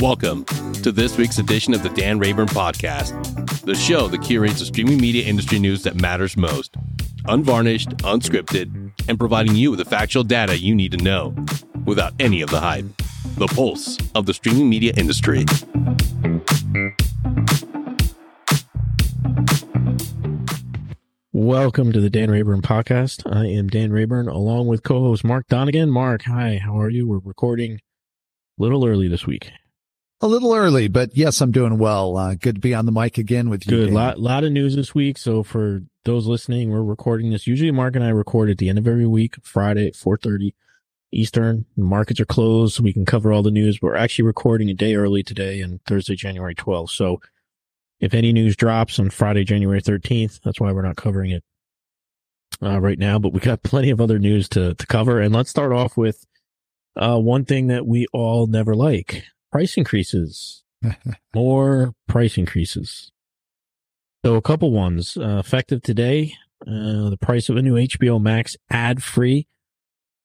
Welcome to this week's edition of the Dan Rayburn Podcast, the show that curates the streaming media industry news that matters most, unvarnished, unscripted, and providing you with the factual data you need to know without any of the hype. The pulse of the streaming media industry. Welcome to the Dan Rayburn podcast. I am Dan Rayburn along with co-host Mark Donegan. Mark, hi, how are you? We're recording a little early this week. A little early, but yes, I'm doing well. Uh, good to be on the mic again with you. Good. Lot, lot of news this week. So for those listening, we're recording this. Usually Mark and I record at the end of every week, Friday at 4.30 Eastern. The markets are closed, so we can cover all the news. We're actually recording a day early today and Thursday, January 12th. So if any news drops on Friday, January 13th, that's why we're not covering it uh, right now. But we got plenty of other news to, to cover. And let's start off with uh, one thing that we all never like price increases. More price increases. So a couple ones uh, effective today. Uh, the price of a new HBO Max ad free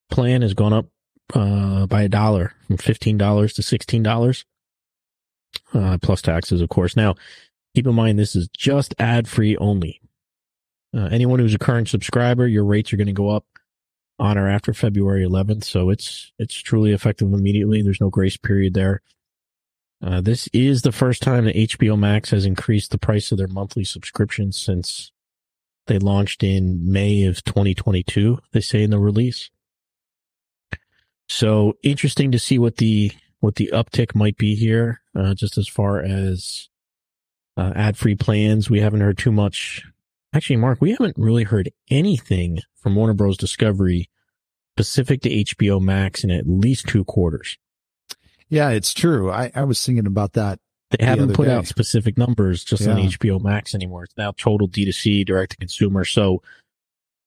plan has gone up uh, by a dollar from fifteen dollars to sixteen dollars, uh, plus taxes, of course. Now, keep in mind this is just ad free only. Uh, anyone who's a current subscriber, your rates are going to go up on or after February 11th, so it's it's truly effective immediately. There's no grace period there. Uh, this is the first time that HBO Max has increased the price of their monthly subscription since they launched in May of 2022. They say in the release. So interesting to see what the what the uptick might be here, uh, just as far as uh, ad free plans. We haven't heard too much. Actually, Mark, we haven't really heard anything from Warner Bros. Discovery specific to HBO Max in at least two quarters. Yeah, it's true. I, I was thinking about that. They haven't other put day. out specific numbers just on HBO Max anymore. It's now total D2C, direct to consumer. So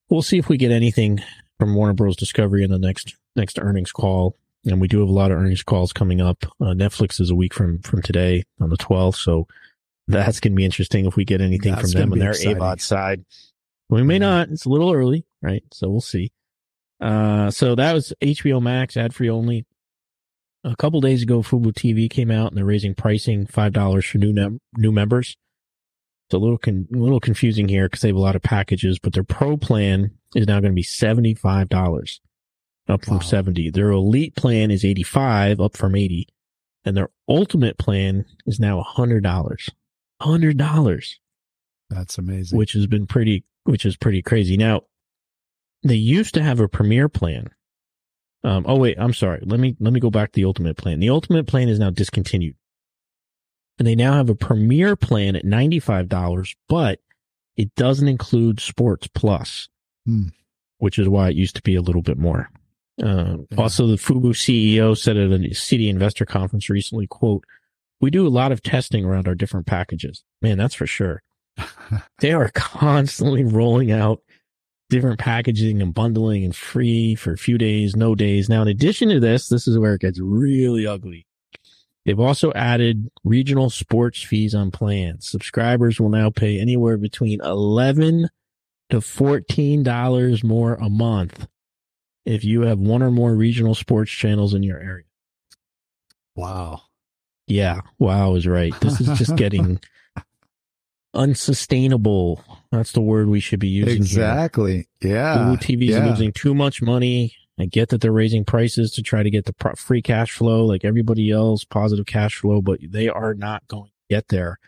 we'll see if we get anything from Warner Bros. Discovery in the next next earnings call. And we do have a lot of earnings calls coming up. Uh, Netflix is a week from from today on the 12th, so that's going to be interesting if we get anything That's from them on their exciting. AVOD side. We may Yeah. not. It's a little early, right? So we'll see. Uh, so that was HBO Max ad free only. A couple days ago, Fubo TV came out and they're raising pricing five dollars for new num- new members. It's a little con- little confusing here because they have a lot of packages, but their pro plan is now going to be seventy five dollars, up from Wow. seventy. Their elite plan is eighty five, up from eighty, and their ultimate plan is now hundred dollars. Hundred dollars That's amazing. which has been pretty, which is pretty crazy. Now, they used to have a premier plan. Um, oh wait, I'm sorry. Let me let me go back to the ultimate plan. The ultimate plan is now discontinued, and they now have a premier plan at ninety five dollars, but it doesn't include Sports Plus, Hmm. which is why it used to be a little bit more. Um, Yeah. Also, the Fubo CEO said at a Citi investor conference recently, "quote We do a lot of testing around our different packages. Man, that's for sure." they are constantly rolling out different packaging and bundling and free for a few days, no days. Now, in addition to this, this is where it gets really ugly. They've also added regional sports fees on plans. Subscribers will now pay anywhere between 11 to $14 more a month if you have one or more regional sports channels in your area. wow. Yeah, wow is right. This is just getting unsustainable. That's the word we should be using. here. Exactly. Yeah. Hulu TV's yeah. losing too much money. I get that they're raising prices to try to get the pro- free cash flow like everybody else, positive cash flow, but they are not going to get there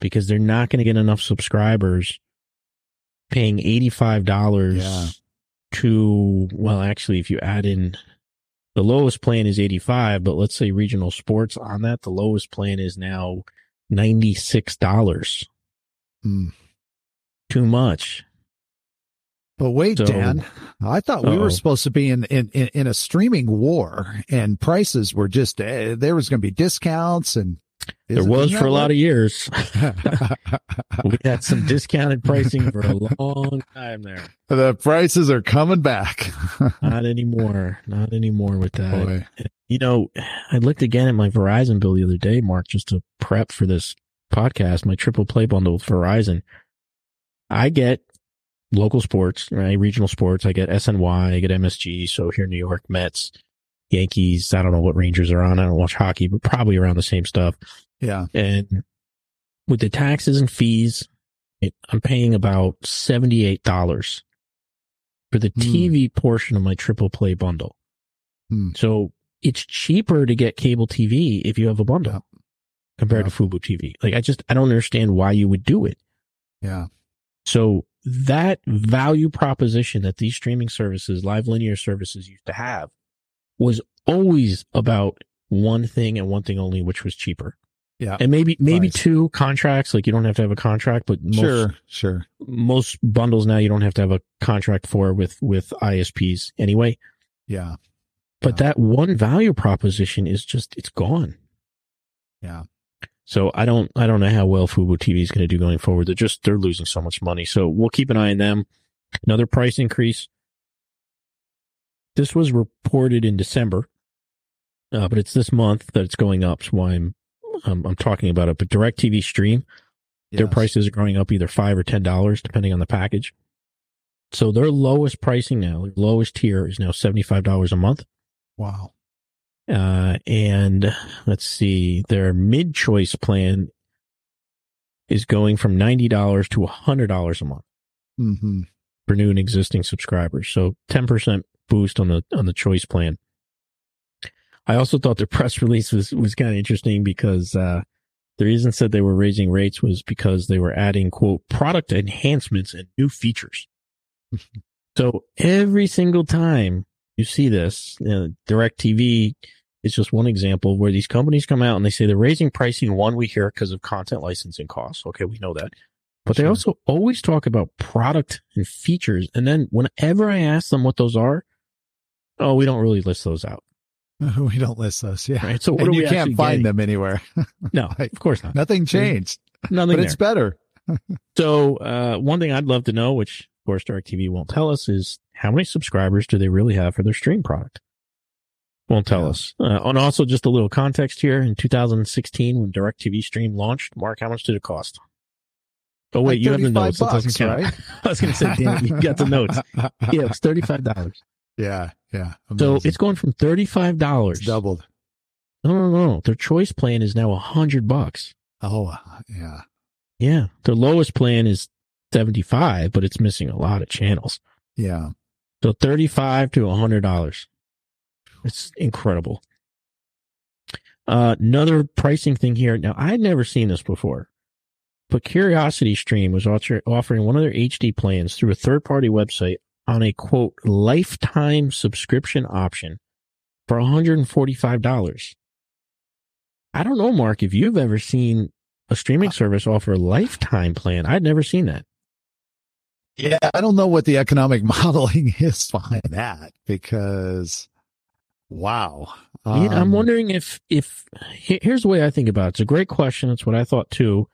because they're not going to get enough subscribers paying $85 Yeah. to, well, actually, if you add in the lowest plan is 85, but let's say regional sports on that, the lowest plan is now $96. Hmm. Too much. But wait, So- Dan, I thought we Uh-oh. were supposed to be in, in, in, in a streaming war and prices were just, uh, there was going to be discounts and There was for a lot of years. we had some discounted pricing for a long time there. the prices are coming back. Not anymore. Not anymore with that. Boy. You know, I looked again at my Verizon bill the other day, Mark, just to prep for this podcast, my triple play bundle with Verizon. I get local sports, right? Regional sports. I get SNY, I get MSG. So here in New York, Mets, Yankees. I don't know what Rangers are on. I don't watch hockey, but probably around the same stuff. Yeah. And with the taxes and fees, it, I'm paying about $78 for the Hmm. TV portion of my triple play bundle. Hmm. So it's cheaper to get cable TV if you have a bundle Yeah. compared Yeah. to Fubo TV. Like I just, I don't understand why you would do it. Yeah. So that value proposition that these streaming services, live linear services used to have was always about one thing and one thing only, which was cheaper. Yeah. And maybe, maybe Price. two contracts. Like you don't have to have a contract, but most, Sure. Sure. most bundles now you don't have to have a contract for with, with ISPs anyway. Yeah. But Yeah. that one value proposition is just, it's gone. Yeah. So I don't, I don't know how well Fubo TV is going to do going forward. They're just, they're losing so much money. So we'll keep an eye on them. Another price increase. This was reported in December, uh, but it's this month that it's going up. So why I'm, I'm, I'm talking about it. But DirecTV Stream, their Yes. prices are going up either five or ten dollars depending on the package. So their lowest pricing now, their lowest tier is now seventy five dollars a month. Wow. Uh, and let's see, their mid choice plan is going from $90 to $100 a month hmm for new and existing subscribers. So 10% boost on the, on the choice plan. I also thought their press release was, was kind of interesting because, uh, the reason said they were raising rates was because they were adding quote product enhancements and new features. so every single time you see this, you know, DirecTV is just one example where these companies come out and they say they're raising pricing. One, we hear because of content licensing costs. Okay. We know that. But they Sure. also always talk about product and features. And then whenever I ask them what those are, oh, we don't really list those out. We don't list those. Yeah. Right. So what and are you we can't find getting? them anywhere. No, of course not. Nothing changed, Nothing but there. it's better. So, uh, one thing I'd love to know, which of course DirecTV won't tell us, is how many subscribers do they really have for their stream product? Won't tell Yeah. us. Uh, and also just a little context here. In 2016, when DirecTV Stream launched, Mark, how much did it cost? Oh wait, Like you have the 35 notes. That doesn't count. right? I was going to say, damn, you got the notes. Yeah, it was thirty-five dollars. Yeah. Yeah. So it's going from thirty-five dollars. Doubled. No, no, no. Their choice plan is now a hundred bucks. Oh, yeah. Yeah, their lowest plan is seventy-five, but it's missing a lot of channels. Yeah. So thirty-five to a hundred dollars. It's incredible. Uh, another pricing thing here. Now, I'd never seen this before, but Curiosity Stream was offering one of their HD plans through a third-party website on a quote lifetime subscription option for $145. I don't know, Mark, if you've ever seen a streaming service offer a lifetime plan. I'd never seen that. Yeah. I don't know what the economic modeling is behind that because wow. Yeah, I'm Um, wondering if if here's the way I think about it. It's a great question. It's what I thought too.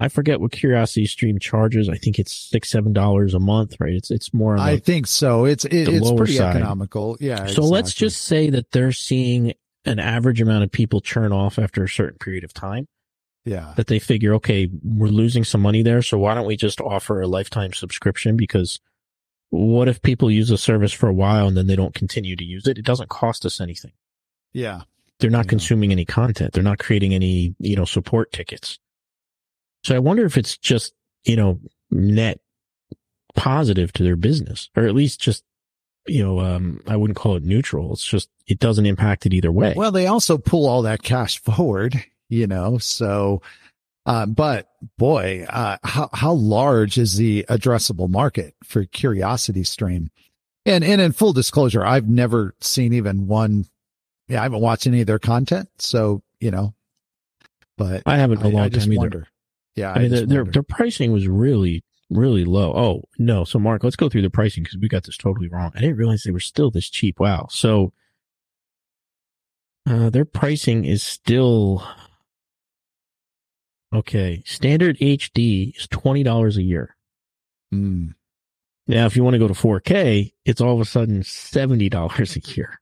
I forget what Curiosity Stream charges. I think it's six seven dollars a month, right? It's it's more. I think so. It's it, it's pretty side. economical. Yeah. so let's just say that they're seeing an average amount of people churn off after a certain period of time. yeah. That they figure, okay, we're losing some money there, so why don't we just offer a lifetime subscription? Because what if people use the service for a while and then they don't continue to use it? It doesn't cost us anything. Yeah. they're not Yeah. consuming any content. They're not creating any, you know, support tickets. So I wonder if it's just, you know, net positive to their business or at least just, you know, um, I wouldn't call it neutral. It's just, it doesn't impact it either way. Well, they also pull all that cash forward, you know, so, uh, but boy, uh, how, how large is the addressable market for Curiosity Stream? And, and in full disclosure, I've never seen even one. Yeah. I haven't watched any of their content. So, you know, but I haven't in a I, long I just time either. wonder. Yeah. I mean, their, their, their pricing was really, really low. Oh, no. So Mark, let's go through the pricing because we got this totally wrong. I didn't realize they were still this cheap. Wow. So, uh, their pricing is still okay. Standard HD is $20 a year. Mm, Now, if you want to go to 4K, it's all of a sudden $70 a year.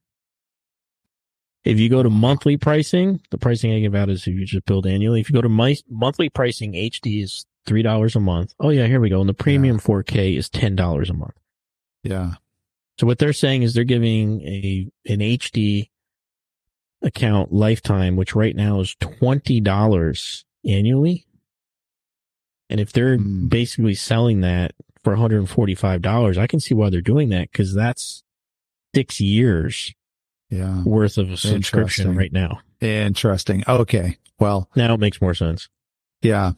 If you go to monthly pricing, the pricing I give out is if you just build annually. If you go to my monthly pricing, HD is $3 a month. Oh yeah, here we go. And the premium 4K is $10 a month. yeah. So what they're saying is they're giving a, an HD account lifetime, which right now is $20 annually. And if they're Hmm. basically selling that for $145, I can see why they're doing that because that's six years Yeah. worth of a subscription right now. Interesting. Okay. Well, Now it makes more sense. yeah.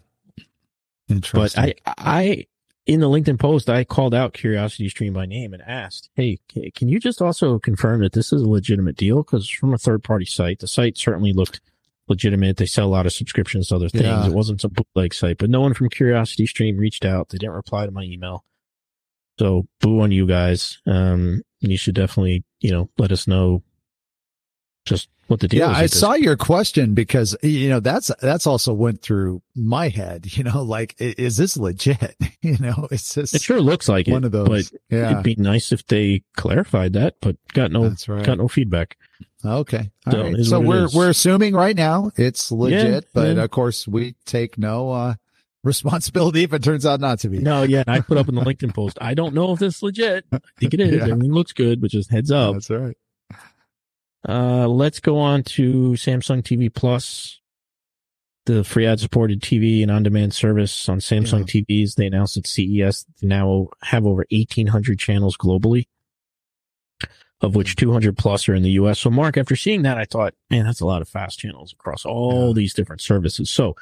Interesting. But. I, I, in the LinkedIn post, I called out Curiosity Stream by name and asked, Hey, can you just also confirm that this is a legitimate deal? Cause from a third party site, the site certainly looked legitimate. They sell a lot of subscriptions to other things. Yeah. It wasn't some bootleg site, but no one from Curiosity Stream reached out. They didn't reply to my email. So boo on you guys. Um, you should definitely, you know, let us know just what the deal yeah, is. I saw your question because you know that's that's also went through my head. You know, like is this legit? You know, it's just It sure looks like one it, of those. but yeah, it'd be nice if they clarified that, but got no, that's right. got no feedback. Okay, all So, right. So we're we're assuming right now it's legit, but yeah. of course we take no uh responsibility if it turns out not to be. No, yeah, I put up in the LinkedIn post. I don't know if this is legit. I think it is. Yeah. Everything looks good, but just heads up. That's right. Uh, let's go on to Samsung TV Plus, the free ad supported TV and on demand service on Samsung TVs. They announced at CES they now have over 1,800 channels globally, of which 200 plus are in the US. So, Mark, after seeing that, I thought, man, that's a lot of fast channels across all Yeah. these different services. So,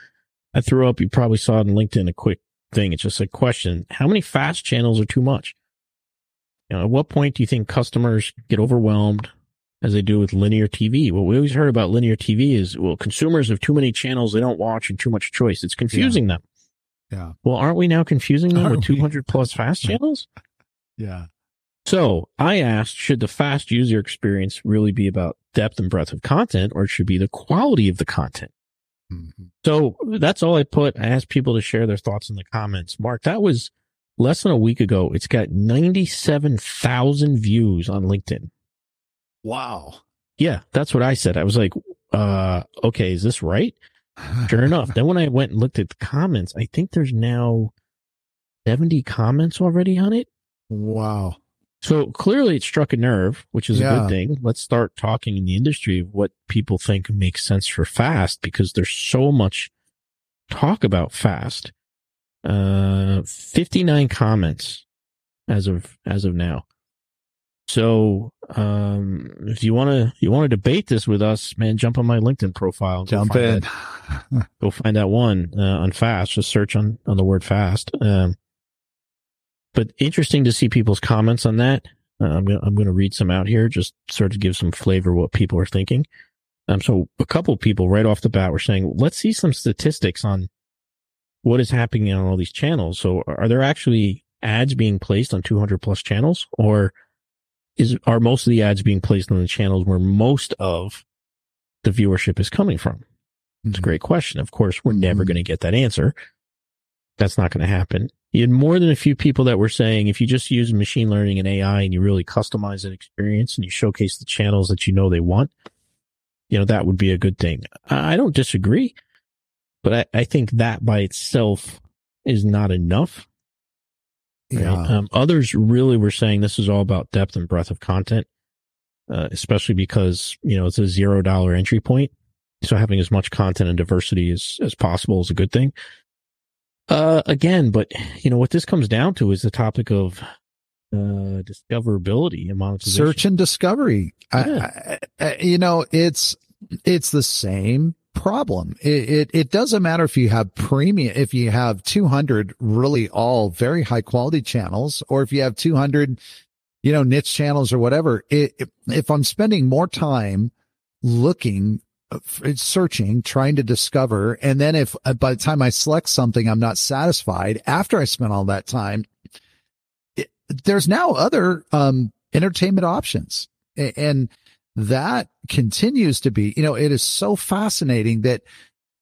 I threw up, you probably saw it on LinkedIn, a quick thing. It's just a question. How many fast channels are too much? You know, at what point do you think customers get overwhelmed as they do with linear TV? What we always heard about linear TV is, well, consumers have too many channels they don't watch and too much choice. It's confusing them. Yeah. Well, aren't we now confusing them Aren't with we? 200 plus fast channels? Yeah. So I asked, should the fast user experience really be about depth and breadth of content or it should be the quality of the content? Mhm. So that's all I put. I asked people to share their thoughts in the comments. Mark, that was less than a week ago. It's got 97,000 views on LinkedIn. Wow. Yeah, that's what I said. I was like, uh, okay, is this right? Sure enough. then when I went and looked at the comments, I think there's now 70 comments already on it. Wow. So clearly it struck a nerve, which is a good thing. Let's start talking in the industry of what people think makes sense for fast because there's so much talk about fast. Uh, 59 comments as of, as of now. So, um, if you want to, you want to debate this with us, man, jump on my LinkedIn profile. go Jump find in. that- go find that one uh, on fast. Just search on on the word fast. Um, but interesting to see people's comments on that. Uh, I'm gonna I'm gonna read some out here, just sort of give some flavor what people are thinking. Um, so a couple of people right off the bat were saying, let's see some statistics on what is happening on all these channels. So are there actually ads being placed on 200 plus channels, or is are most of the ads being placed on the channels where most of the viewership is coming from? It's a great question. Of course, we're never Mhm. going to get that answer. That's not going to happen. You had more than a few people that were saying if you just use machine learning and AI and you really customize an experience and you showcase the channels that you know they want, you know, that would be a good thing. I I don't disagree, but I, I think that by itself is not enough. Right? Yeah. Um, others really were saying this is all about depth and breadth of content, uh, especially because, you know, it's a zero dollar entry point. So having as much content and diversity as, as possible is a good thing. Uh, again, but you know, what this comes down to is the topic of, uh, discoverability and monetization. Search and discovery. Yeah. I, I, you know, it's, it's the same problem. It, it, it doesn't matter if you have premium, if you have 200 really all very high quality channels, or if you have 200, you know, niche channels or whatever. It, if, I'm spending more time looking, uh, searching, trying to discover, and then if uh, by the time I select something, I'm not satisfied after I spent all that time, there's now other, um, entertainment options. A- And that continues to be, you know, it is so fascinating that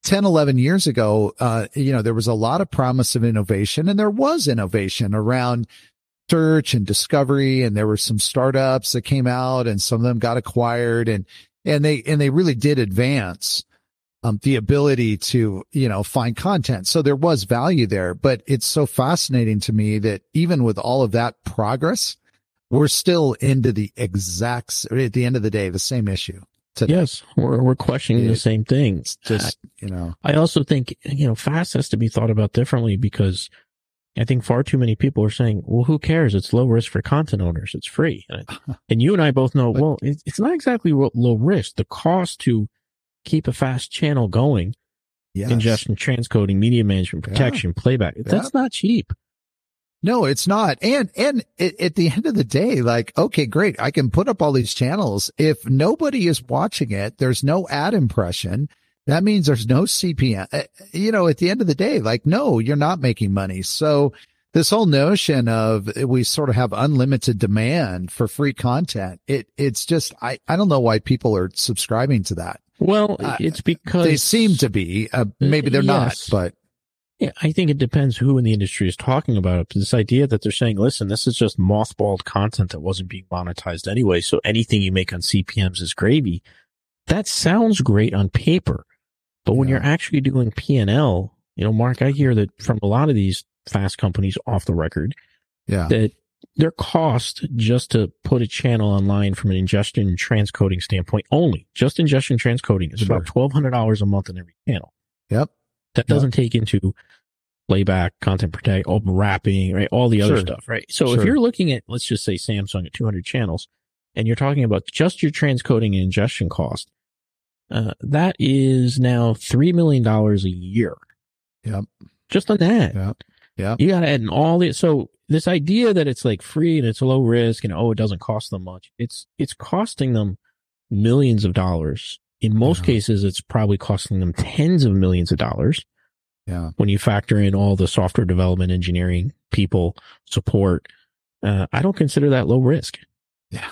10, 11 years ago, uh, you know, there was a lot of promise of innovation and there was innovation around search and discovery. And there were some startups that came out and some of them got acquired and, and they, and they really did advance, um, the ability to, you know, find content. So there was value there, but it's so fascinating to me that even with all of that progress, we're still into the exact, at the end of the day, the same issue. today. Yes, we're we're questioning the same thing. It's just, you know, I also think you know fast has to be thought about differently because I think far too many people are saying, "Well, who cares? It's low risk for content owners. It's free." And, and you and I both know, But- well, it, it's not exactly low risk. The cost to keep a fast channel going, yes. ingestion, transcoding, media management, Yeah. protection, playback, that's not cheap. No, it's not. And, and at, at the end of the day, like, okay, great. I can put up all these channels. If nobody is watching it, there's no ad impression. That means there's no CPM. Uh, You know, at the end of the day, like, no, you're not making money. So this whole notion of we sort of have unlimited demand for free content, it, it's just, I, I don't know why people are subscribing to that. Well, Uh, it's because They seem to be, uh, maybe they're Yes. not, but Yeah, I think it depends who in the industry is talking about it. But This idea that they're saying, listen, this is just mothballed content that wasn't being monetized anyway. So anything you make on CPMs is gravy. That sounds great on paper. But when Yeah. you're actually doing P and L, you know, Mark, I hear that from a lot of these fast companies off the record yeah. that their cost just to put a channel online from an ingestion and transcoding standpoint only, just ingestion transcoding is Sure. about $1,200 a month on every channel. Yep. That Yeah. doesn't take into playback, content protect, open wrapping, right? All the other Sure. stuff, right? So if you're looking at, let's just say Samsung at 200 channels and you're talking about just your transcoding and ingestion cost, uh, that is now $3 million a year. Yep. Just on that. Yep. Yep. You got to add in all the, so this idea that it's like free and it's low risk and oh, it doesn't cost them much. It's, it's costing them millions of dollars. In most Yeah. cases, it's probably costing them tens of millions of dollars Yeah. when you factor in all the software development, engineering, people, support. Uh, I don't consider that low risk. Yeah.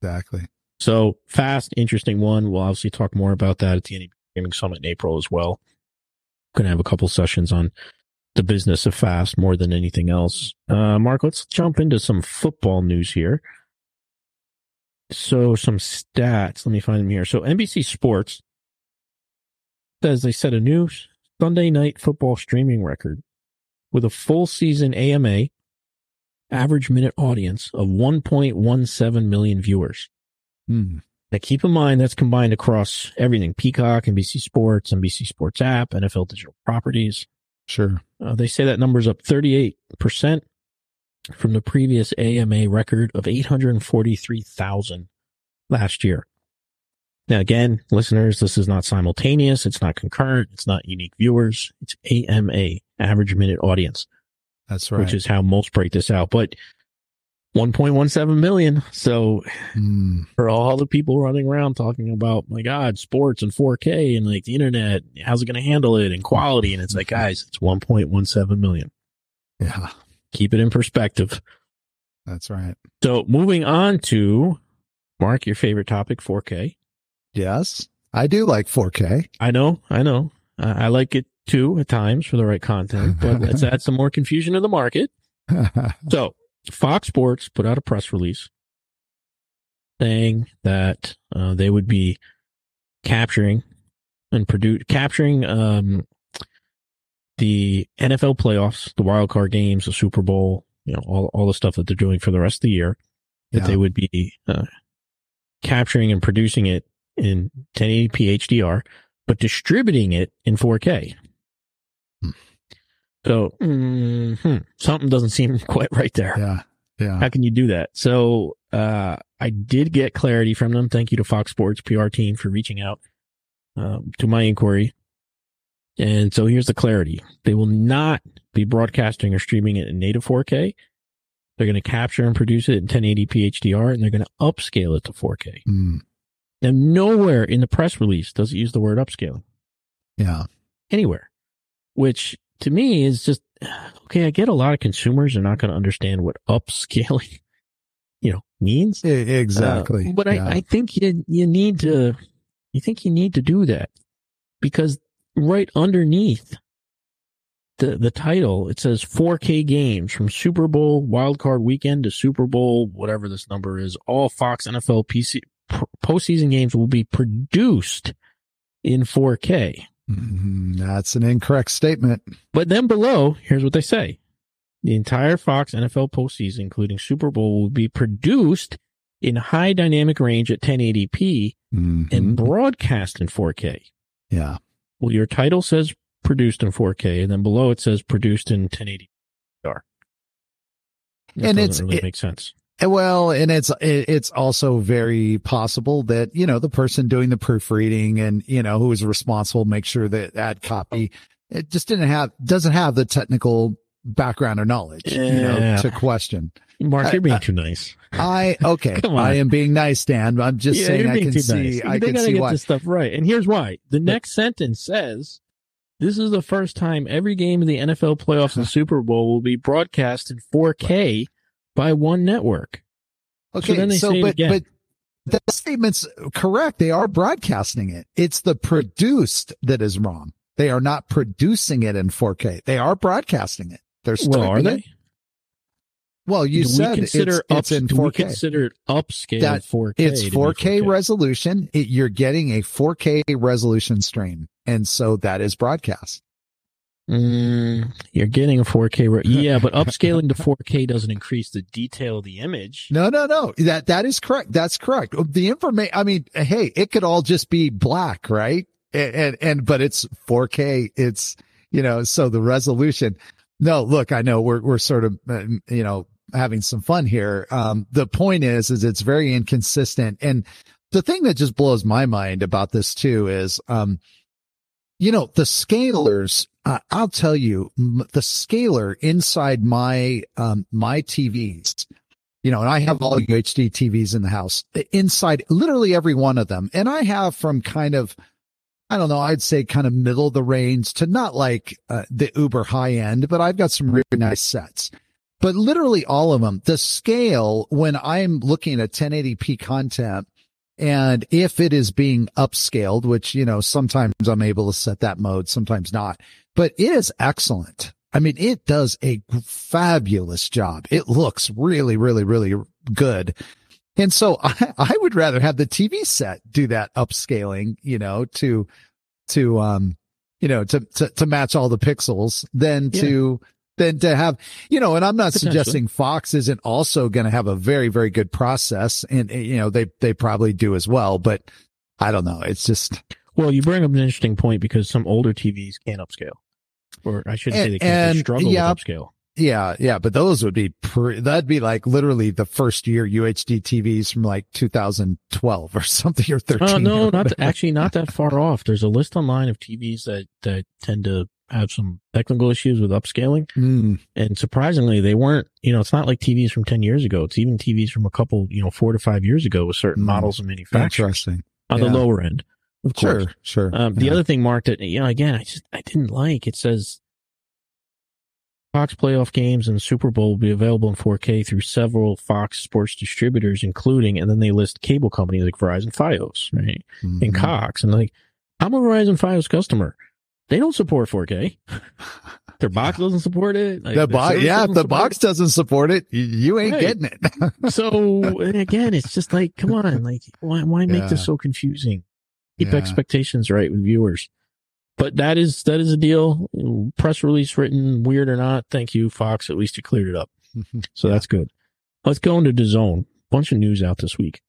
Exactly. So fast, interesting one. We'll obviously talk more about that at the NAB Streaming Summit in April as well. Going to have a couple sessions on the business of fast more than anything else. Uh, Mark, let's jump into some football news here. So some stats. Let me find them here. So NBC Sports says they set a new Sunday night football streaming record with a full season AMA average minute audience of 1.17 million viewers. Hmm. Now keep in mind that's combined across everything Peacock, NBC Sports, NBC Sports app, NFL digital properties. Sure. Uh, they say that number's up 38% from the previous AMA record of 843,000 last year. Now again, listeners, this is not simultaneous. It's not concurrent. It's not unique viewers. It's AMA, average minute audience, That's right. which is how most break this out. But 1.17 million. So Hmm. for all the people running around talking about my god sports and 4k and like the internet how's it going to handle it and quality and it's like guys it's 1.17 million yeah. Keep it in perspective That's right. so moving on to mark your favorite topic 4k Yes. I do like 4K. i know i know i I like it too at times for the right content but let's add some more confusion to the market So, Fox Sports put out a press release saying that uh, they would be capturing and produce capturing um, the NFL playoffs, the wild card games, the Super Bowl, you know, all all the stuff that they're doing for the rest of the year. That Yeah. they would be uh, capturing and producing it in 1080p HDR, but distributing it in 4K. Hmm. So mhm, something doesn't seem quite right there. yeah. Yeah. How can you do that? So uh, I did get clarity from them. Thank you to Fox Sports PR team for reaching out um, to my inquiry. And so here's the clarity: they will not be broadcasting or streaming it in native 4K. They're going to capture and produce it in 1080p HDR, and they're going to upscale it to 4K. Hmm. Now, nowhere in the press release does it use the word upscaling Yeah. anywhere, which to me is just okay. I get a lot of consumers are not going to understand what upscaling, you know, means. Exactly. Uh, but Yeah. I, I think you you need to you think you need to do that because right underneath the the title it says 4K games from Super Bowl wild card weekend to Super Bowl whatever this number is all Fox NFL PC postseason games will be produced in 4K. Mhm. That's an incorrect statement. But then below, here's what they say. The entire Fox NFL postseason, including Super Bowl, will be produced in high dynamic range at 1080p Mhm. and broadcast in 4K. yeah. Well, your title says produced in 4K, and then below it says produced in 1080 That And doesn't it's- really it- make sense. Eh, well, and it's it- it's also very possible that you know the person doing the proofreading and you know who is responsible make sure that that copy it just didn't have doesn't have the technical background or knowledge you know to question. Mark, you're being uh, too nice. I okay. I am being nice, Dan. I'm just Yeah, saying I can see nice. I they can gotta see get why. this stuff right. And here's why. The next sentence says, "This is the first time every game of the NFL playoffs and Super Bowl will be broadcast in 4K by one network." Okay, so, then they say it but again. but that statement's correct. They are broadcasting it. It's the produced that is wrong. They are not producing it in 4K. They are broadcasting it. They're Well, are they? it. Well, you do said we consider it's, it's in do we 4K. consider it upscale That- 4K? It's to be 4K, resolution. It, you're getting a 4K resolution stream. And so that is broadcast. Mm, you're getting a 4K. Re- yeah, but upscaling to 4K doesn't increase the detail of the image. No, no, no. That, that is correct. That's correct. The information, I mean, hey, it could all just be black, right? And, and, and, but it's 4K. It's, you know, so the resolution. No, look, I know we're, we're sort of, uh, you know, having some fun here. Um, the point is, is it's very inconsistent. And the thing that just blows my mind about this too is, um, you know, the scalers, uh, I'll tell you, the scaler inside my, um, my TVs, you know, and I have all UHD TVs in the house inside literally every one of them. And I have from kind of, I don't know, I'd say kind of middle of the range to not like uh, the uber high end, but I've got some really nice sets. But literally all of them, the scale when I'm looking at 1080p content and if it is being upscaled, which, you know, sometimes I'm able to set that mode, sometimes not, but it is excellent. I mean, it does a fabulous job. It looks really, really, really good. And so I, I would rather have the TV set do that upscaling, you know, to, to, um, you know, to, to, to match all the pixels than Yeah. to, than to have, you know, and I'm not suggesting Fox isn't also going to have a very, very good process and, uh, you know, they, they probably do as well, but I don't know. It's just, Well, you bring up an interesting point because some older TVs can't upscale, or I shouldn't say they can't. they struggle yeah, with upscale. Yeah, yeah, but those would be pre- that'd be like literally the first year UHD TVs from like 2012 or something or 13. Oh no, or not actually not that far off. There's a list online of TVs that that tend to have some technical issues with upscaling, Mm, and surprisingly, they weren't. You know, it's not like TVs from ten years ago. It's even TVs from a couple, you know, four to five years ago with certain Mm. models and manufacturers interesting. on Yeah. the lower end. Of course. Sure, sure. Um, the Yeah. other thing, Mark, that you know, again, I just I didn't like. It says Fox playoff games and Super Bowl will be available in 4K through several Fox sports distributors, including, and then they list cable companies like Verizon, FiOS, right, and Mhm. Cox, and like, I'm a Verizon, FiOS customer. They don't support 4K. Their box doesn't support it. Like, the box, yeah, the box doesn't support it, you, you ain't Right. getting it. it. So again, it's just like, come on, like, why why make this so confusing? Keep Yeah. expectations right with viewers. But that is that is a deal. Press release written, weird or not. Thank you, Fox. At least you cleared it up. So that's good. Let's go into DAZN. Bunch of news out this week.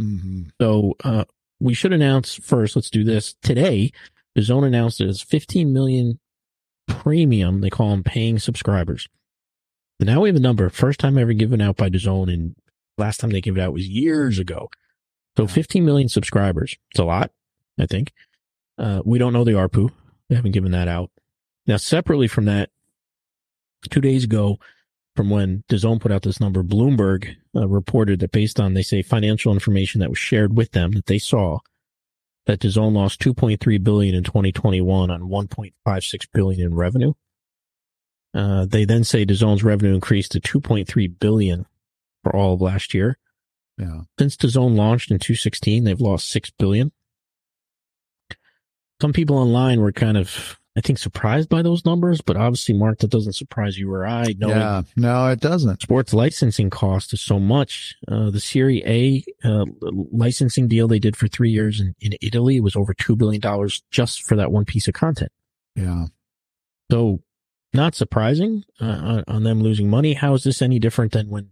Mhm. So uh, we should announce first. Let's do this today. DAZN announced it as 15 million premium. They call them paying subscribers. But now we have a number. First time ever given out by DAZN, and last time they gave it out was years ago. So 15 million subscribers. It's a lot, I think. Uh, we don't know the ARPU. They haven't given that out. Now, separately from that, two days ago, from when DAZN put out this number, Bloomberg uh, reported that based on, they say, financial information that was shared with them that they saw, that DAZN lost 2.3 billion in 2021 on 1.56 billion in revenue. Uh, they then say DAZN's revenue increased to 2.3 billion for all of last year. Yeah. Since DAZN launched in 2016, they've lost 6 billion. Some people online were kind of, I think, surprised by those numbers, but obviously, Mark, that doesn't surprise you or I, knowing Yeah. No, it doesn't. sports licensing cost is so much. Uh, the Serie A uh, licensing deal they did for three years in, in Italy was over $2 billion just for that one piece of content. Yeah. So, not surprising uh, on, on them losing money. How is this any different than when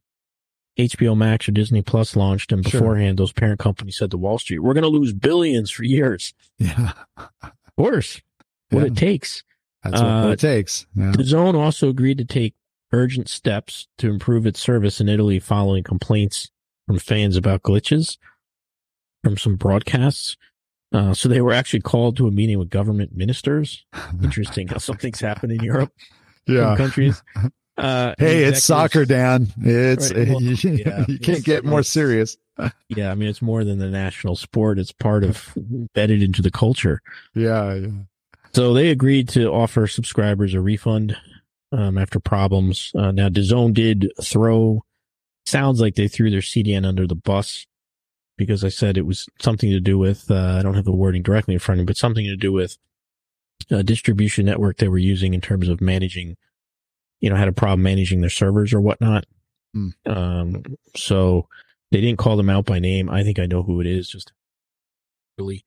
HBO Max or Disney Plus launched, and Sure. beforehand, those parent companies said to Wall Street, "We're going to lose billions for years." Yeah. Of course, what Yeah. it takes. That's what, Uh, it takes. Yeah. DAZN also agreed to take urgent steps to improve its service in Italy following complaints from fans about glitches from some broadcasts. Uh, so they were actually called to a meeting with government ministers. Interesting how something's happened in Europe, in countries. Uh, Hey, it's soccer, Dan. It's Right, well, you, yeah. you can't get more serious. Yeah, I mean, it's more than the national sport. It's part of embedded into the culture. Yeah, yeah. So they agreed to offer subscribers a refund um, after problems. Uh, now, DAZN did throw, sounds like they threw their CDN under the bus because I said it was something to do with, uh, I don't have the wording directly in front of me, but something to do with a distribution network they were using in terms of managing, you know, had a problem managing their servers or whatnot. Hmm. Um, so they didn't call them out by name. I think I know who it is, just really.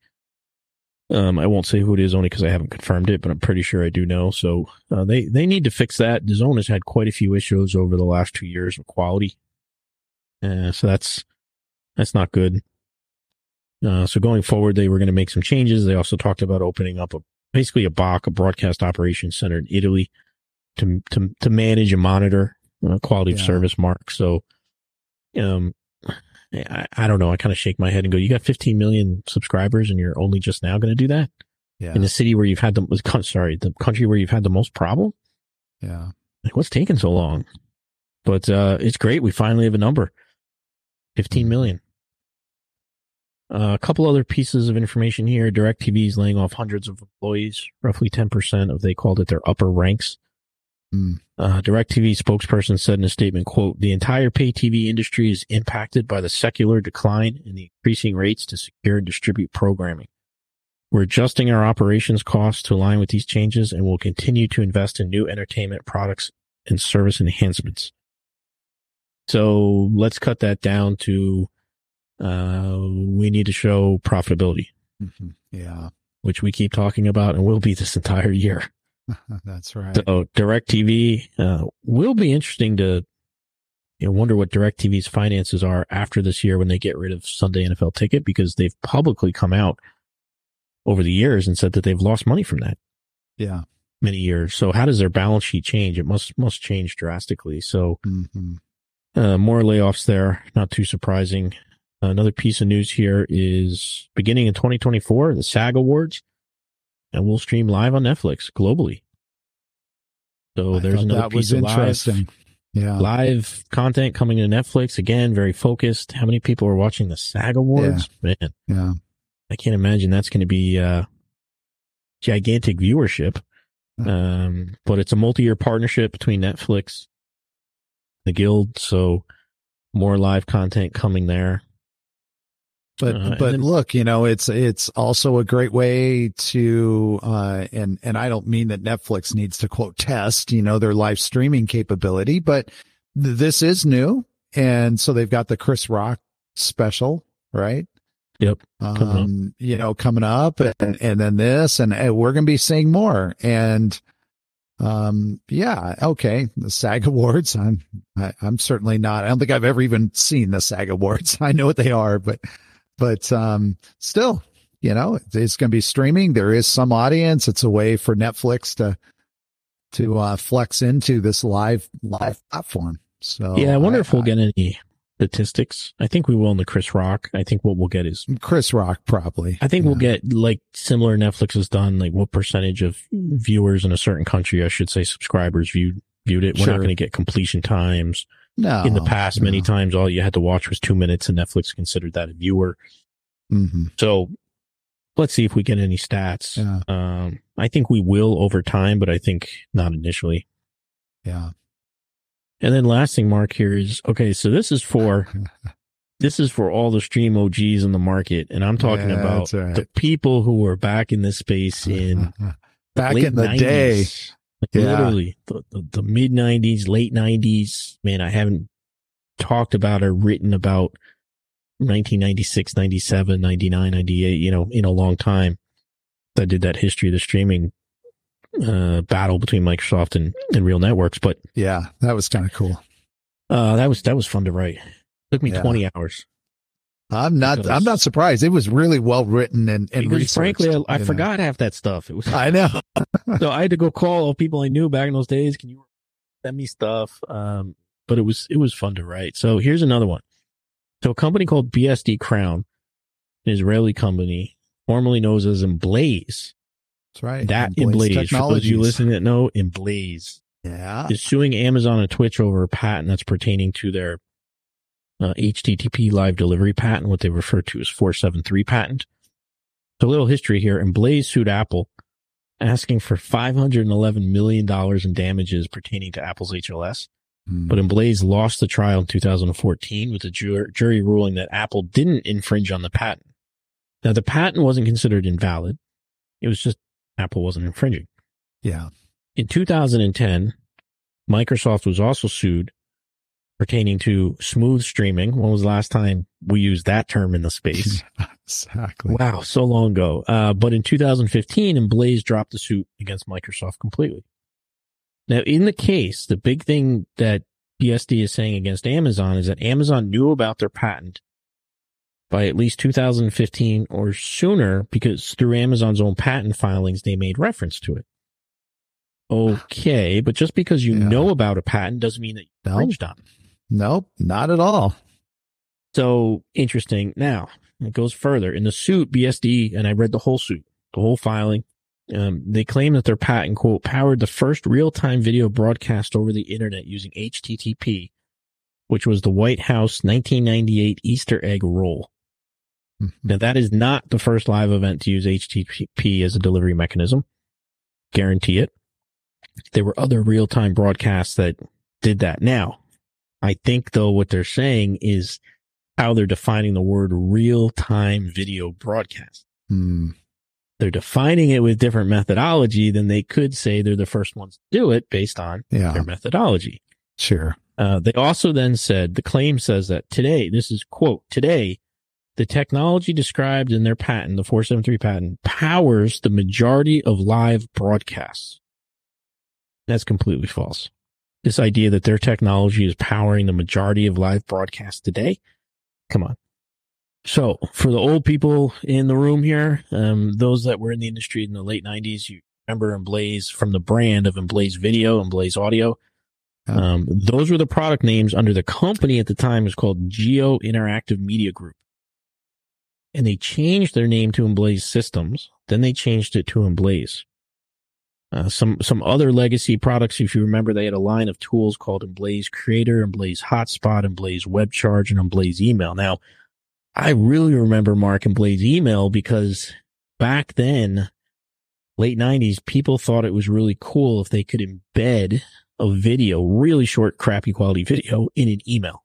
Um, I won't say who it is only because I haven't confirmed it, but I'm pretty sure I do know. So uh, they they need to fix that. DAZN has had quite a few issues over the last two years with quality, uh, so that's that's not good. Uh, so going forward, they were going to make some changes. They also talked about opening up a basically a BOC, a broadcast operations center in Italy, to to to manage and monitor uh, quality of service mark. So, um, I, I don't know. I kind of shake my head and go, "You got 15 million subscribers, and you're only just now going to do that Yeah. in the city where you've had the sorry, the country where you've had the most problem? yeah. Like, what's taking so long?" But uh, it's great. We finally have a number, 15 million. Uh, a couple other pieces of information here. DirecTV is laying off hundreds of employees, roughly 10% of they called it their upper ranks. Mm. Uh, DirecTV spokesperson said in a statement, quote, the entire pay TV industry is impacted by the secular decline in the increasing rates to secure and distribute programming. We're adjusting our operations costs to align with these changes and will continue to invest in new entertainment products and service enhancements. So let's cut that down to, uh, we need to show profitability, Mhm. Yeah. which we keep talking about and will be this entire year. That's right. So DirecTV uh, will be interesting to you know, wonder what DirecTV's finances are after this year when they get rid of Sunday NFL Ticket because they've publicly come out over the years and said that they've lost money from that yeah. many years. So how does their balance sheet change? It must must change drastically. So hmm uh, more layoffs there, not too surprising. Another piece of news here is beginning in 2024, the SAG Awards, and we'll stream live on Netflix globally. So I there's another that piece was of live, interesting. Yeah. live content coming to Netflix again, very focused. How many people are watching the SAG Awards? Man, Yeah. I can't imagine that's going to be uh, gigantic viewership. Um, but it's a multi-year partnership between Netflix, the Guild, so more live content coming there. But Uh, but then- look, you know, it's it's also a great way to uh and and I don't mean that Netflix needs to quote test, you know, their live streaming capability, but th- this is new. And so they've got the Chris Rock special, right? Yep. Um, you know, coming up and and then this and, and we're going to be seeing more and um yeah, okay, the SAG Awards. I'm I, I'm certainly not. I don't think I've ever even seen the SAG Awards. I know what they are, but but um still you know it's going to be streaming there is some audience it's a way for netflix to to uh flex into this live live platform so yeah, I wonder if we'll get any statistics. I think we will in the Chris Rock. I think what we'll get is, chris rock probably I think we'll get like similar Netflix has done, like what percentage of viewers in a certain country, I should say, subscribers viewed viewed it. We're Sure. not going to get completion times. No in the past, many times, all you had to watch was two minutes, and Netflix considered that a viewer. Mhm. So let's see if we get any stats. Yeah. Um, I think we will over time, but I think not initially. yeah And then last thing, Mark, here is okay. So this is for this is for all the stream OGs in the market, and I'm talking Yeah, about right. the people who were back in this space in back in the 90s. day Like, Yeah. literally the, the, the mid '90s, late '90s. Man, I haven't talked about or written about 1996, 97, 99, 98. You know, in a long time. I did that history of the streaming uh, battle between Microsoft and, and RealNetworks, but yeah that was kind of cool uh, that was that was fun to write. Took me Yeah. 20 hours. I'm not. Because- I'm not surprised. It was really well written and and frankly, I, I know. forgot half that stuff. It was I know. so I had to go call all people I knew back in those days. Can you send me stuff? Um, but it was it was fun to write. So here's another one. So a company called BSD Crown, an Israeli company, formerly known as Emblaze. That's right. That Emblaze for those you listening that know, Emblaze Yeah. is suing Amazon and Twitch over a patent that's pertaining to their uh, HTTP live delivery patent, what they refer to as 473 patent. So a little history here. Emblaze sued Apple, asking for $511 million in damages pertaining to Apple's HLS. Hmm. But Emblaze lost the trial in 2014 with the jur- jury ruling that Apple didn't infringe on the patent. Now, the patent wasn't considered invalid. It was just Apple wasn't infringing. yeah. In 2010, Microsoft was also sued pertaining to smooth streaming. When was the last time we used that term in the space? Exactly. wow, so long ago. Uh, but in 2015, Emblaze dropped the suit against Microsoft completely. Now, in the case, the big thing that BSD is saying against Amazon is that Amazon knew about their patent by at least 2015 or sooner because through Amazon's own patent filings, they made reference to it. Okay, but just because you Yeah. know about a patent doesn't mean that you infringed on it. Nope. Not at all. So interesting. Now it goes further in the suit. BSD and I read the whole suit, the whole filing. Um, they claim that their patent quote powered the first real-time video broadcast over the internet using HTTP, which was the White House 1998 Easter egg roll. Mhm. Now that is not the first live event to use HTTP as a delivery mechanism. Guarantee it. There were other real-time broadcasts that did that. Now, I think though what they're saying is how they're defining the word real-time video broadcast. Hmm. They're defining it with different methodology than they could say they're the first ones to do it based on Yeah. their methodology. Sure. Uh, they also then said the claim says that today, this is quote, today, the technology described in their patent, the 473 patent, powers the majority of live broadcasts. That's completely false. This idea that their technology is powering the majority of live broadcasts today. Come on. So for the old people in the room here, um, those that were in the industry in the late nineties, you remember Emblaze from the brand of Emblaze Video, Emblaze Audio. Um, those were the product names under the company at the time was called Geo Interactive Media Group. And they changed their name to Emblaze Systems. Then they changed it to Emblaze. Uh, some, some other legacy products, if you remember, they had a line of tools called Emblaze Creator, Emblaze Hotspot, Emblaze Web Charge, and Emblaze Email. Now, I really remember Mark Emblaze Email because back then, late nineties, people thought it was really cool if they could embed a video, really short, crappy quality video in an email.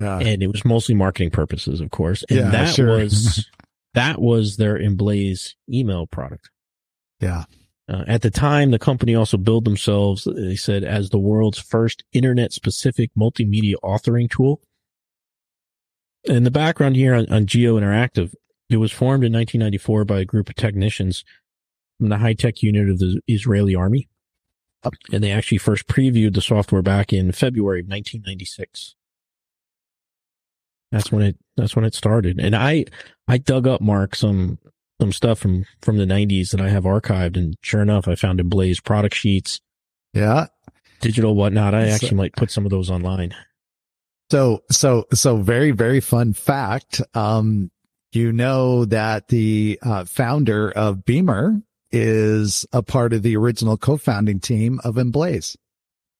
Yeah. And it was mostly marketing purposes, of course. And Yeah, that sure. was, that was their Emblaze email product. Yeah. Uh, at the time, the company also billed themselves, they said, as the world's first internet specific multimedia authoring tool. And the background here on, on Geo Interactive, it was formed in 1994 by a group of technicians from the high tech unit of the Israeli army. And they actually first previewed the software back in February of 1996. That's when it, that's when it started. And I, I dug up Mark some, some stuff from, from the nineties that I have archived. And sure enough, I found Emblaze product sheets, Yeah. digital whatnot. I So- actually might put some of those online. So, so, so very, very fun fact. Um, you know that the uh, founder of Beamr is a part of the original co-founding team of Emblaze.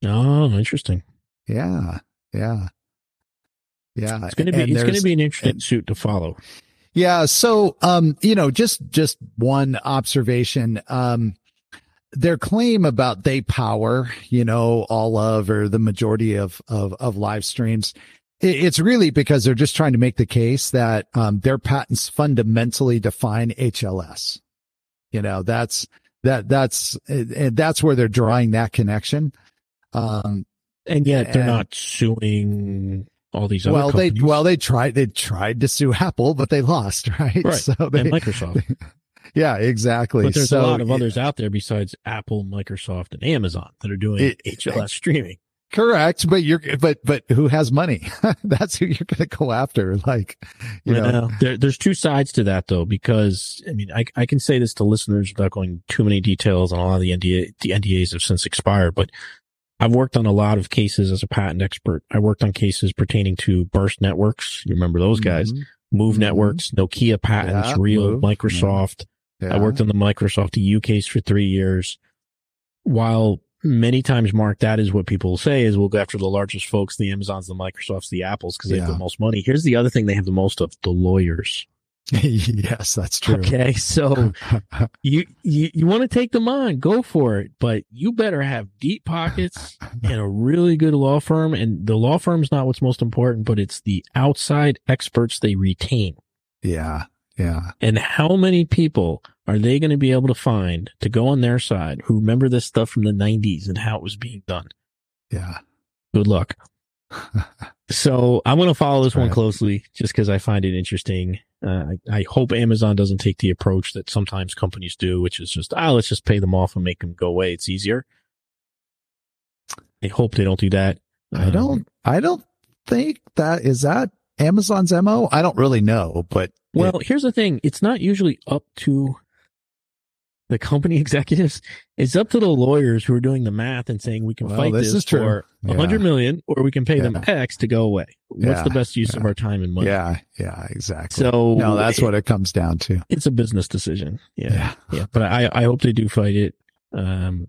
Oh, interesting. Yeah. Yeah. Yeah. It's going to be, And it's going to be an interesting and- suit to follow. Yeah. So, um, you know, just, just one observation. Um, their claim about they power, you know, all of or the majority of, of, of live streams. i- It's really because they're just trying to make the case that, um, their patents fundamentally define HLS. You know, that's, that, that's, that's where they're drawing that connection. Um, And yet they're and- not suing all these other well, they, well, they tried, they tried to sue Apple, but they lost, right? Right. So they, and Microsoft. yeah, exactly. But there's So, a lot of others out there besides Apple, Microsoft, and Amazon that are doing It- HLS streaming. Correct, but you're but but who has money? That's who you're going to go after. Like, you know, know. There, there's two sides to that though, because I mean, I I can say this to listeners without going too many details, on a lot of the NDA the NDAs have since expired. But I've worked on a lot of cases as a patent expert. I worked on cases pertaining to burst networks. You remember those guys? Mhm. Move Mhm. networks, Nokia patents, Yeah, real Move. Microsoft. Yeah. I worked on the Microsoft EU case for three years. While many times, Mark, that is what people say is we'll go after the largest folks, the Amazons, the Microsofts, the Apples, because they have the most money. Here's the other thing they have the most of the lawyers. yes, that's true. Okay. So you, you, you want to take them on, go for it, but you better have deep pockets and a really good law firm. And the law firm's not what's most important, but it's the outside experts they retain. yeah, yeah, And how many people are they going to be able to find to go on their side who remember this stuff from the 90s and how it was being done? yeah. Good luck. So I'm going to follow this one closely just because I find it interesting. Uh, I, I hope Amazon doesn't take the approach that sometimes companies do, which is just, ah, let's just pay them off and make them go away. It's easier. I hope they don't do that. I Um, don't. I don't think that is that Amazon's mo. I don't really know, but Well, here's the thing. It's not usually up to the company executives. It's up to the lawyers who are doing the math and saying we can Well, fight this this, is true. for a Yeah. hundred million or we can pay them X to go away. What's Yeah. the best use of our time and money? yeah, yeah, exactly. So no, that's what it comes down to. it's a business decision. Yeah. Yeah. Yeah. But I, I hope they do fight it. Um,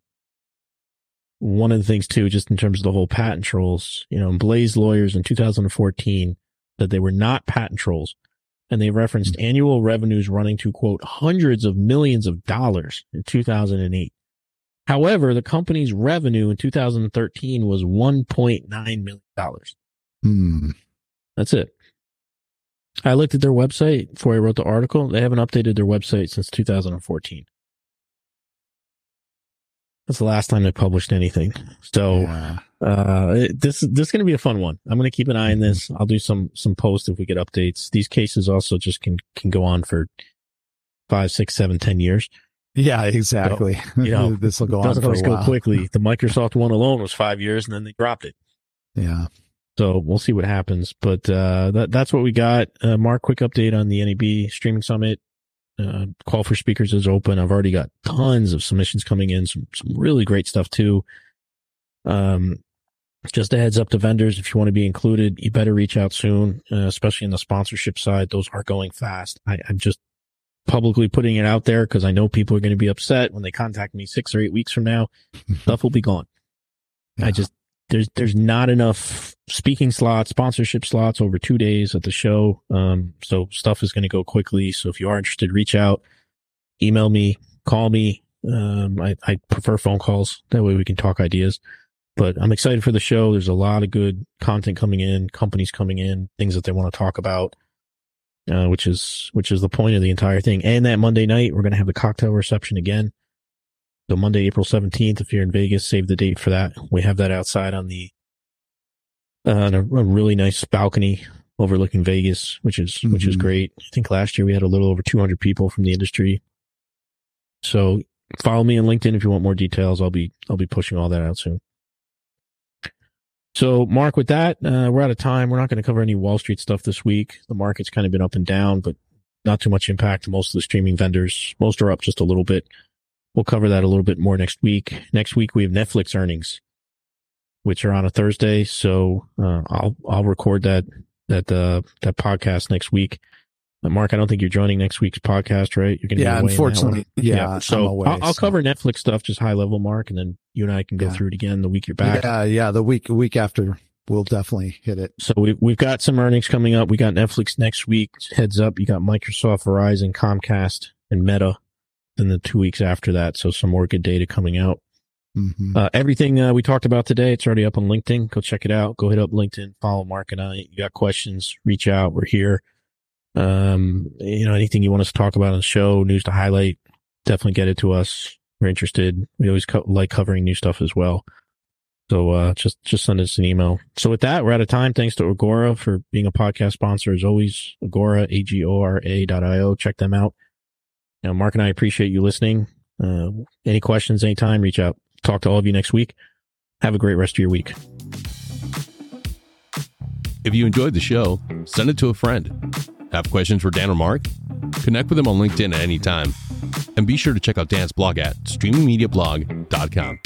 one of the things too, just in terms of the whole patent trolls, you know, Blaze lawyers in 2014 that they were not patent trolls and they referenced Mm-hmm. annual revenues running to quote hundreds of millions of dollars in 2008. However, the company's revenue in 2013 was 1.9 million dollars. Hmm. That's it. I looked at their website before I wrote the article. They haven't updated their website since 2014. That's the last time they published anything. So, Yeah. Uh, this, this is going to be a fun one. I'm going to keep an eye on this. I'll do some, some posts if we get updates. These cases also just can, can go on for five, six, seven, ten years. Yeah, exactly. you know, this will go on Doesn't for a always go quickly. The Microsoft one alone was five years and then they dropped it. Yeah. So we'll see what happens. But uh, that that's what we got. Uh, Mark, quick update on the NAB streaming summit. Uh, call for speakers is open. I've already got tons of submissions coming in. Some some really great stuff too. Um, just a heads up to vendors if you want to be included, you better reach out soon, uh, especially in the sponsorship side. Those are going fast. I, I'm just publicly putting it out there because I know people are going to be upset when they contact me six or eight weeks from now. Stuff will be gone. I just there's there's not enough speaking slots, sponsorship slots over two days at the show. Um, so stuff is going to go quickly. So if you are interested, reach out, email me, call me. Um, I, I prefer phone calls. That way we can talk ideas. But I'm excited for the show. There's a lot of good content coming in, companies coming in, things that they want to talk about. Uh, which is which is the point of the entire thing. And that Monday night, we're going to have the cocktail reception again. So Monday, April 17th, if you're in Vegas, save the date for that. We have that outside on the, uh, on a, a really nice balcony overlooking Vegas, which is, which is Mhm. great. I think last year we had a little over 200 people from the industry. So follow me on LinkedIn if you want more details. I'll be, I'll be pushing all that out soon. So Mark, with that, uh, we're out of time. We're not going to cover any Wall Street stuff this week. The market's kind of been up and down, but not too much impact most of the streaming vendors. Most are up just a little bit. We'll cover that a little bit more next week. Next week we have Netflix earnings, which are on a Thursday. So uh, I'll I'll record that that uh, that podcast next week. Mark, I don't think you're joining next week's podcast, right? You're going to Yeah, be away in that one. unfortunately. Yeah. I'm So away, I'll, I'll so- cover Netflix stuff, just high level, Mark, and then you and I can go Yeah. through it again the week you're back. Yeah, yeah. The week week after, we'll definitely hit it. So we, we've got some earnings coming up. We got Netflix next week. Heads up, you got Microsoft, Verizon, Comcast, and Meta. Then the two weeks after that, so some more good data coming out. hmm Uh, everything uh, we talked about today, it's already up on LinkedIn. Go check it out. Go hit up LinkedIn, follow Mark and I. You got questions, reach out. We're here. Um, you know, anything you want us to talk about on the show, news to highlight, definitely get it to us. We're interested. We always co- like covering new stuff as well. So, uh, just, just send us an email. So with that, we're out of time. Thanks to Agora for being a podcast sponsor as always. Agora, A-G-O-R-A dot I-O. Check them out. Know, Mark and I appreciate you listening. Uh, any questions anytime, reach out. Talk to all of you next week. Have a great rest of your week. If you enjoyed the show, send it to a friend. Have questions for Dan or Mark? Connect with them on LinkedIn at any time. And be sure to check out Dan's blog at streamingmediablog.com.